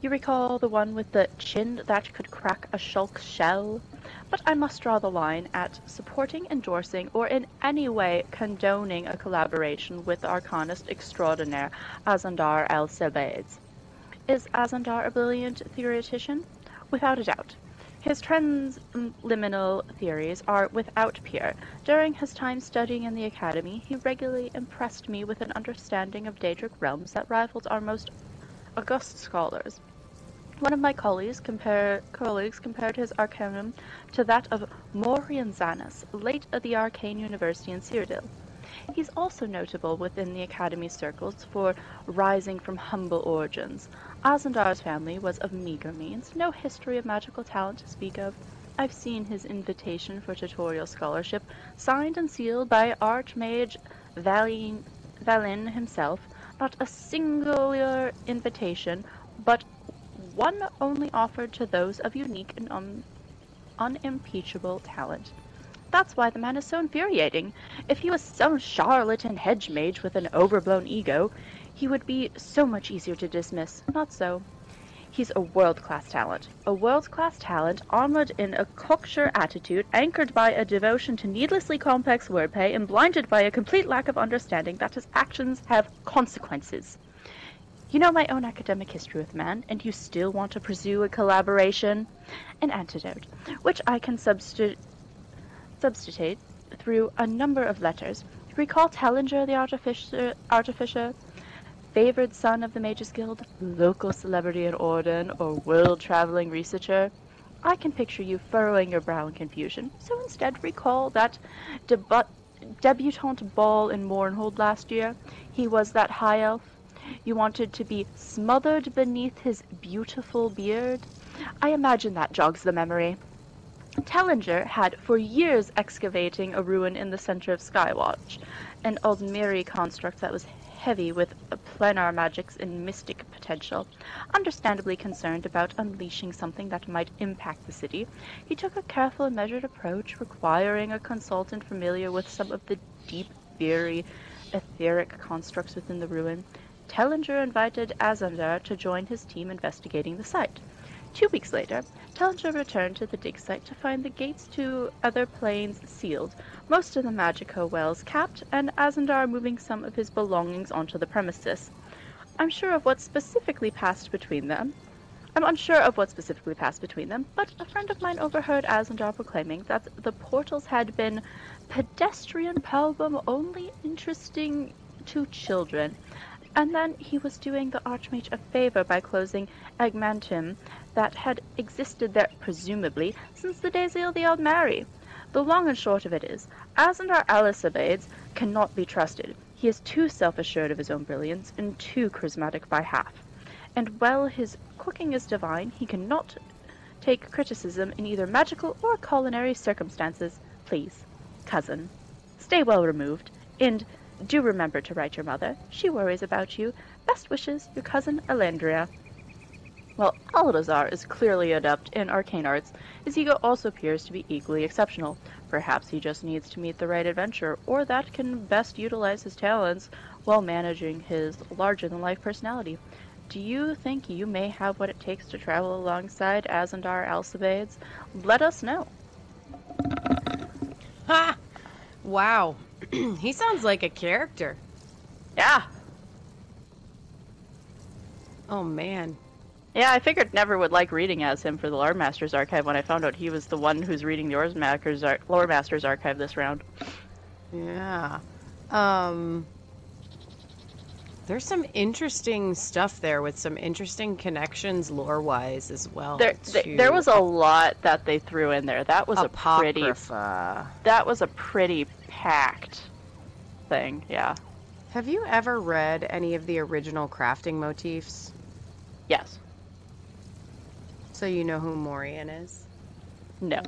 You recall the one with the chin that could crack a shalk shell? But I must draw the line at supporting, endorsing, or in any way condoning a collaboration with the arcanist extraordinaire Azandar El Sebades. Is Azandar a brilliant theoretician? Without a doubt. His transliminal theories are without peer. During his time studying in the academy, he regularly impressed me with an understanding of Daedric realms that rivaled our most august scholars. One of my colleagues, compare, colleagues compared his arcanum to that of Morian Zenas, late at the Arcane University in Cyrodiil. He's also notable within the Academy circles for rising from humble origins. Azandar's family was of meager means, no history of magical talent to speak of. I've seen his invitation for tutorial scholarship, signed and sealed by Archmage Valin, Valin himself. Not a singular invitation, but one only offered to those of unique and un- unimpeachable talent. That's why the man is so infuriating. If he was some charlatan hedge mage with an overblown ego, he would be so much easier to dismiss. Not so. He's a world-class talent. A world-class talent armored in a cocksure attitude, anchored by a devotion to needlessly complex wordplay, and blinded by a complete lack of understanding that his actions have consequences. You know my own academic history with man, and you still want to pursue a collaboration? An antidote, which I can substitute substitute through a number of letters, Recall Tellinger, the artificer, artificer, favored son of the Mages Guild, local celebrity in Auridon, or world-traveling researcher? I can picture you furrowing your brow in confusion, so instead recall that debu- debutante ball in Mournhold last year. He was that high elf. You wanted to be smothered beneath his beautiful beard. I imagine that jogs the memory. Tellinger had for years excavating a ruin in the center of Skywatch, an Aldmeri construct that was heavy with planar magics and mystic potential. Understandably concerned about unleashing something that might impact the city, he took a careful and measured approach, requiring a consultant familiar with some of the deep, very etheric constructs within the ruin. Tellinger invited Azandar to join his team investigating the site. Two weeks later, Tellinger returned to the dig site to find the gates to other planes sealed, most of the magicka wells capped, and Azandar moving some of his belongings onto the premises. I'm sure of what specifically passed between them. I'm unsure of what specifically passed between them, but a friend of mine overheard Azandar proclaiming that the portals had been pedestrian problem only interesting to children, and then he was doing the Archmage a favor by closing Egmantum that had existed there, presumably, since the days of the Aldmeri. The long and short of it is, Azandar Alisabades cannot be trusted. He is too self-assured of his own brilliance and too charismatic by half. And while his cooking is divine, he cannot take criticism in either magical or culinary circumstances. Please, cousin, stay well removed, and do remember to write your mother. She worries about you. Best wishes, your cousin Elandria. While Aldazar is clearly adept in arcane arts, his ego also appears to be equally exceptional. Perhaps he just needs to meet the right adventurer, or that can best utilize his talents while managing his larger-than-life personality. Do you think you may have what it takes to travel alongside Azandar Al-Cybiades? Let us know. Ha! Wow. he sounds like a character. Yeah. Oh man. Yeah, I figured Never would like reading as him for the Lore Masters archive when I found out he was the one who's reading the Lore Masters, ar- Lore Masters archive this round. Yeah. Um There's some interesting stuff there with some interesting connections lore-wise as well. There, th- there was a lot that they threw in there. That was a pretty. That was a pretty packed thing. Yeah. Have you ever read any of the original crafting motifs? Yes. So you know who Morian is? No.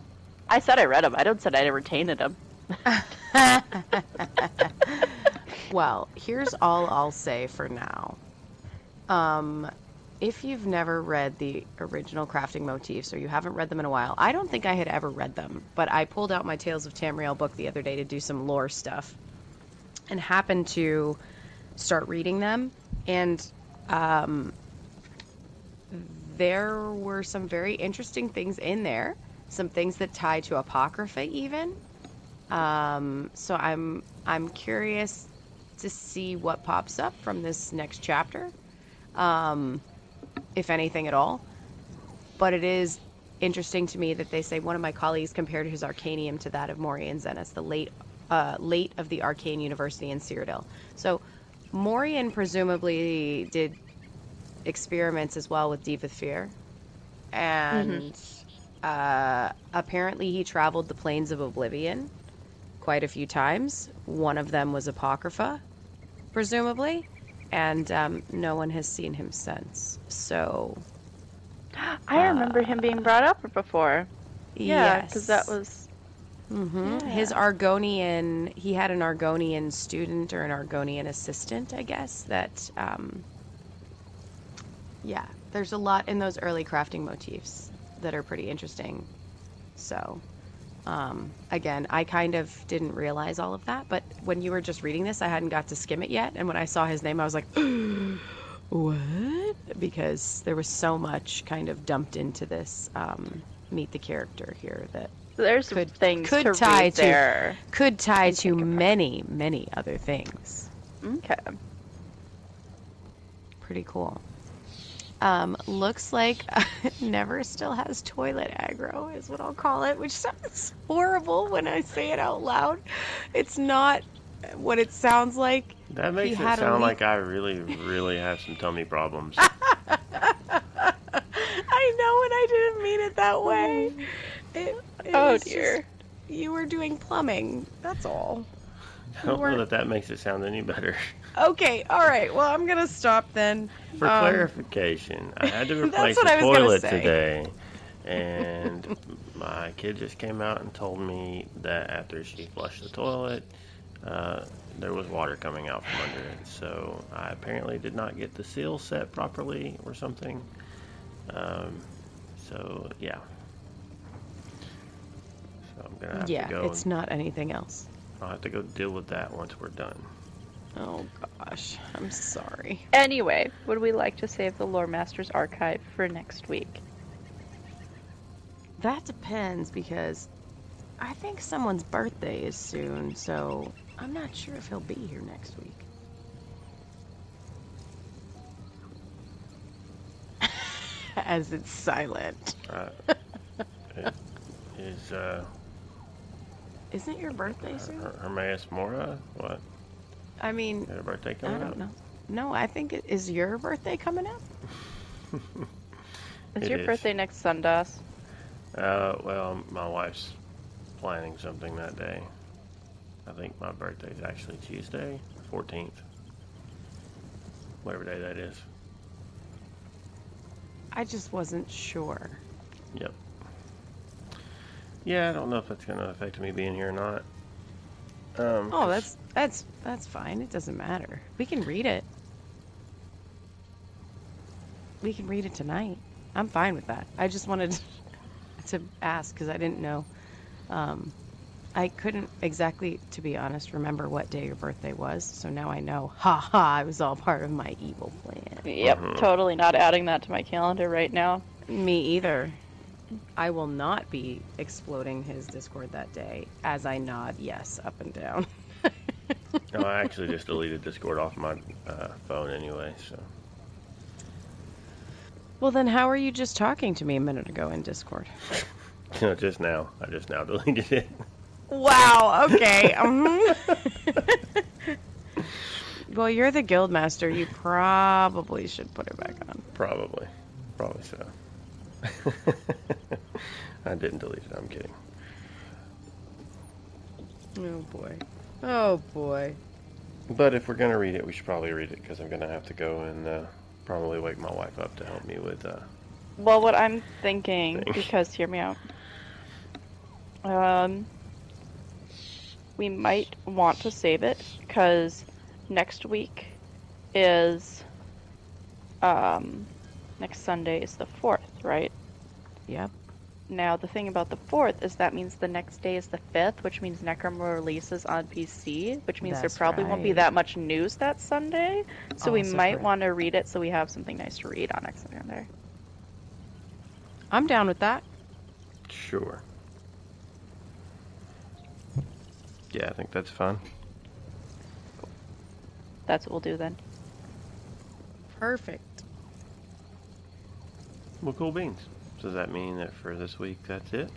I said I read them. I don't said I retained them. well, here's all I'll say for now. Um, if you've never read the original crafting motifs or you haven't read them in a while, I don't think I had ever read them, but I pulled out my Tales of Tamriel book the other day to do some lore stuff and happened to start reading them. And um, there were some very interesting things in there, some things that tie to Apocrypha even. Um, so I'm I'm curious to see what pops up from this next chapter, um, if anything at all. But it is interesting to me that they say one of my colleagues compared his Arcanium to that of Morian Zenas, the late uh, late of the Arcane University in Cyrodiil. So Morian presumably did experiments as well with Deep with Fear, and uh, apparently he traveled the planes of Oblivion quite a few times. One of them was Apocrypha, presumably, and um, no one has seen him since. So, I remember him being brought up before. Yeah, because that was. hmm Yeah. His Argonian, he had an Argonian student or an Argonian assistant, I guess, that, um, yeah, there's a lot in those early crafting motifs that are pretty interesting. So, um, again, I kind of didn't realize all of that, but when you were just reading this, I hadn't got to skim it yet, and when I saw his name, I was like, what? Because there was so much kind of dumped into this um, meet the character here that There's Could- things could to tie read to- there. could tie to many, many other things. Okay. Pretty cool. Um, looks like Never still has toilet aggro, is what I'll call it, which sounds horrible when I say it out loud. It's not what it sounds like? That makes it sound leak. like I really, really have some tummy problems. I know, and I didn't mean it that way. It, it Oh dear. just- you were doing plumbing. That's all. I don't weren't- know that that makes it sound any better. Okay, all right. Well, I'm gonna stop then. For Um, clarification, I had to replace what a I was gonna toilet today, and my kid just came out and told me that after she flushed the toilet, uh, there was water coming out from under it. So I apparently did not get the seal set properly or something. Um, so yeah. So I'm gonna have Yeah, to go. Yeah, it's not anything else. I'll have to go deal with that once we're done. Oh gosh, I'm sorry. Anyway, would we like to save the Lore Masters archive for next week? That depends because I think someone's birthday is soon, so I'm not sure if he'll be here next week. As it's silent. Uh, it is uh, Isn't your birthday soon? Her- Hermaeus Mora? What? I mean, Got a birthday I don't up? know. No, I think it is your birthday coming up. It's It your is. birthday next Sundas. Uh, well, my wife's planning something that day. I think my birthday's actually Tuesday, 14th. Whatever day that is. I just wasn't sure. Yep. Yeah, I don't know if that's going to affect me being here or not. Um, Oh, that's that's that's fine. It doesn't matter. We can read it. We can read it tonight. I'm fine with that. I just wanted to ask because I didn't know. Um, I couldn't exactly, to be honest, remember what day your birthday was. So now I know. Ha ha! It was all part of my evil plan. Yep, Mhm. totally not adding that to my calendar right now. Me either. I will not be exploding his Discord that day as I nod yes up and down. No, I actually just deleted Discord off my uh, phone anyway, so. Well, then how are you just talking to me a minute ago in Discord? You know, just now. I just now deleted it. Wow, okay. well, you're the guild master. You probably should put it back on. Probably. Probably so. I didn't delete it. I'm kidding. Oh boy. Oh boy. But if we're going to read it, we should probably read it because I'm going to have to go and uh, probably wake my wife up to help me with. Uh, Well, what I'm thinking, Thing. because hear me out. Um, we might want to save it because next week is um next Sunday is the fourth, right? Yep. Now the thing about the fourth is that means the next day is the fifth, which means Necromore releases on PC, which means That's there probably won't be that much news that Sunday. So we Also might correct. want to read it so we have something nice to read on next Sunday. I'm down with that. sure. Yeah, I think that's fine. That's what we'll do then. Perfect. Well, cool beans. Does that mean that for this week that's it?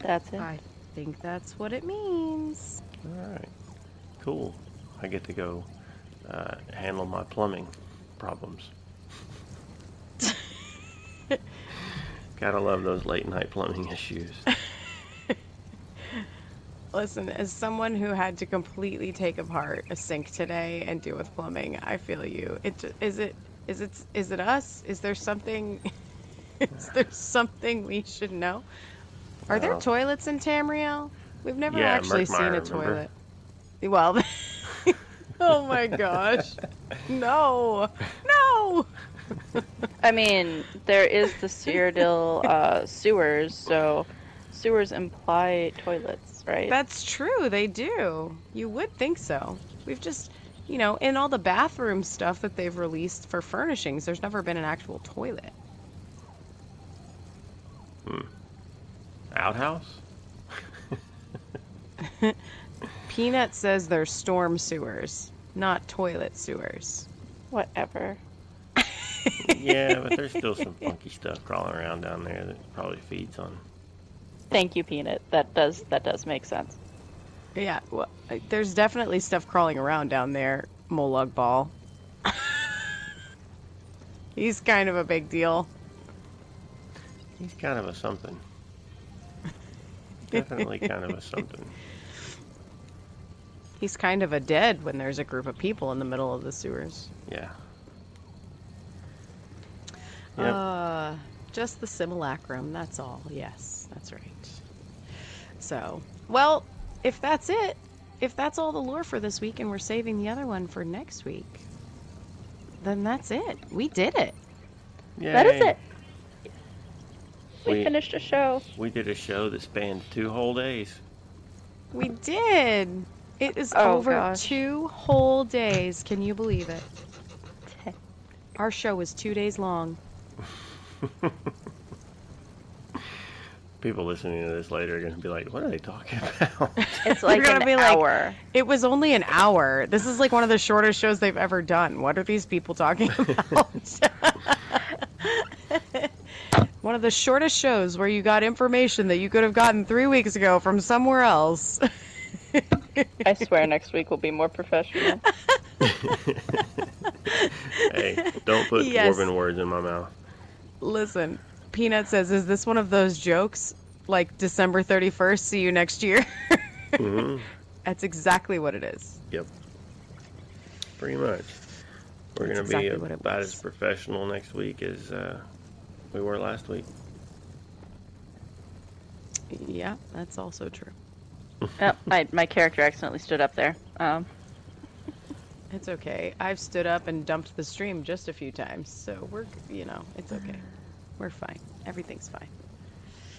That's it. I think that's what it means. All right. Cool. I get to go uh, handle my plumbing problems. Gotta love those late night plumbing issues. Listen, as someone who had to completely take apart a sink today and deal with plumbing, I feel you. It ju- is it is it is it us? Is there something is there something we should know? Are there toilets in Tamriel? We've never Yeah, actually seen Murkmire, a remember? toilet. Well, oh my gosh. No. No. I mean, there is the Cyrodiil uh, sewers, so sewers imply toilets, right? That's true, they do. You would think so. We've just, you know, in all the bathroom stuff that they've released for furnishings, there's never been an actual toilet. Hmm. Outhouse? Peanut says they're storm sewers, not toilet sewers. Whatever. yeah, but there's still some funky stuff crawling around down there that probably feeds on. Thank you, Peanut. That does that does make sense. Yeah, well, there's definitely stuff crawling around down there, Molag Bal. He's kind of a big deal. He's kind of a something. Definitely kind of a something. He's kind of a dead when there's a group of people in the middle of the sewers. Yeah. Yep. Uh, just the simulacrum, that's all. Yes, that's right. So, well, if that's it, if that's all the lore for this week and we're saving the other one for next week, then that's it. We did it. That is it. We, We- finished a show. We did a show that spanned two whole days. We did. It is Oh, over gosh. two whole days. Can you believe it? Our show was two days long. People listening to this later are going to be like, what are they talking about? It's like gonna an be like- hour. It was only an hour. This is like one of the shortest shows they've ever done. What are these people talking about? One of the shortest shows where you got information that you could have gotten three weeks ago from somewhere else. I swear next week will be more professional. hey, don't put Yes. dwarven words in my mouth. Listen, Peanut says, "Is this one of those jokes like December 31st? See you next year." hmm That's exactly what it is. Yep. Pretty much. We're going to That's be exactly what it about as professional next week as uh, we were last week. Yeah, that's also true. oh, my, my character accidentally stood up there. Um, It's okay. I've stood up and dumped the stream just a few times, so we're, you know, it's okay. We're fine. Everything's fine.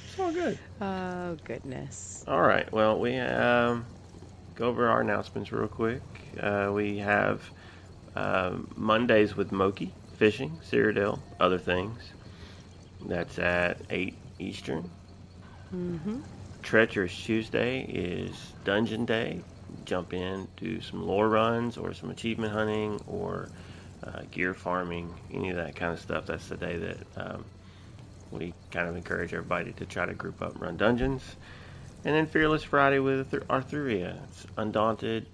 It's all good. Oh, goodness. All right. Well, we um, go over our announcements real quick. Uh, we have um, Mondays with Moki, fishing, Cyrodiil, other things. That's at 8 Eastern. Mm-hmm. Treacherous Tuesday is Dungeon Day. Jump in, do some lore runs or some achievement hunting or uh, gear farming, any of that kind of stuff. That's the day that um, we kind of encourage everybody to try to group up and run dungeons. And then Fearless Friday with Arthuria. It's Undaunted.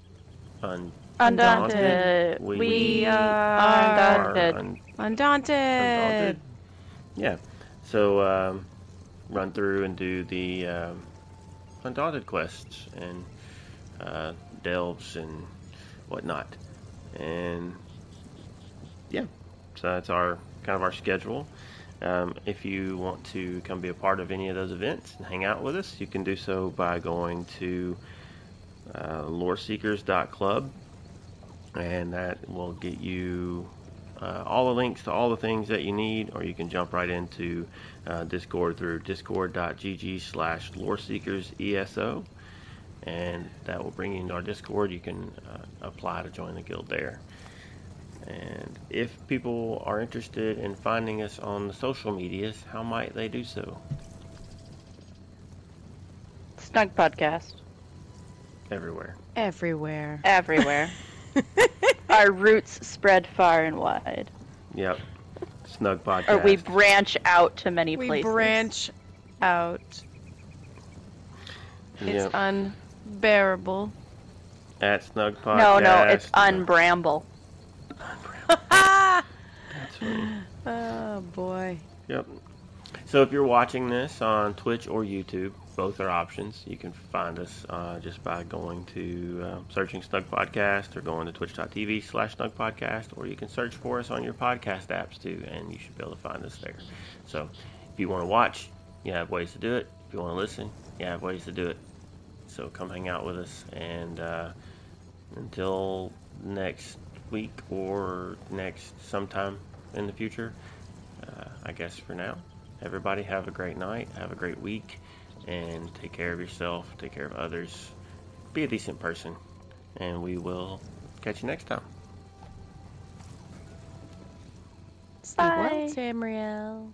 Un- undaunted. We- We, we uh, are undaunted. un- Undaunted. Undaunted. Yeah. So um, run through and do the um, Undaunted quests and uh, delves and whatnot. And yeah, so that's our kind of our schedule. Um, if you want to come be a part of any of those events and hang out with us, you can do so by going to uh, loreseekers.club, and that will get you uh, all the links to all the things that you need, or you can jump right into uh, Discord through discord.gg slash loreseekers.eso, and that will bring you into our Discord. You can uh, apply to join the guild there. And if people are interested in finding us on the social medias, how might they do so? Snug podcast. Everywhere. Everywhere. Everywhere. Our roots spread far and wide. Yep. Snug podcast. Or we branch out to many We places. We branch out. It's Yep. unbearable. At Snug Podcast. No, no, it's unbramble. oh That's funny. boy. Yep. So if you're watching this on Twitch or YouTube, both are options. You can find us uh, just by going to uh, searching Snug Podcast or going to twitch.tv slash Snug Podcast, or you can search for us on your podcast apps too, and you should be able to find us there. So if you want to watch, you have ways to do it. If you want to listen, you have ways to do it. So come hang out with us, and uh, until next week or next sometime in the future, uh, I guess for now, everybody have a great night, have a great week, and take care of yourself, take care of others, be a decent person, and we will catch you next time. Stay well, Bye. Tamriel.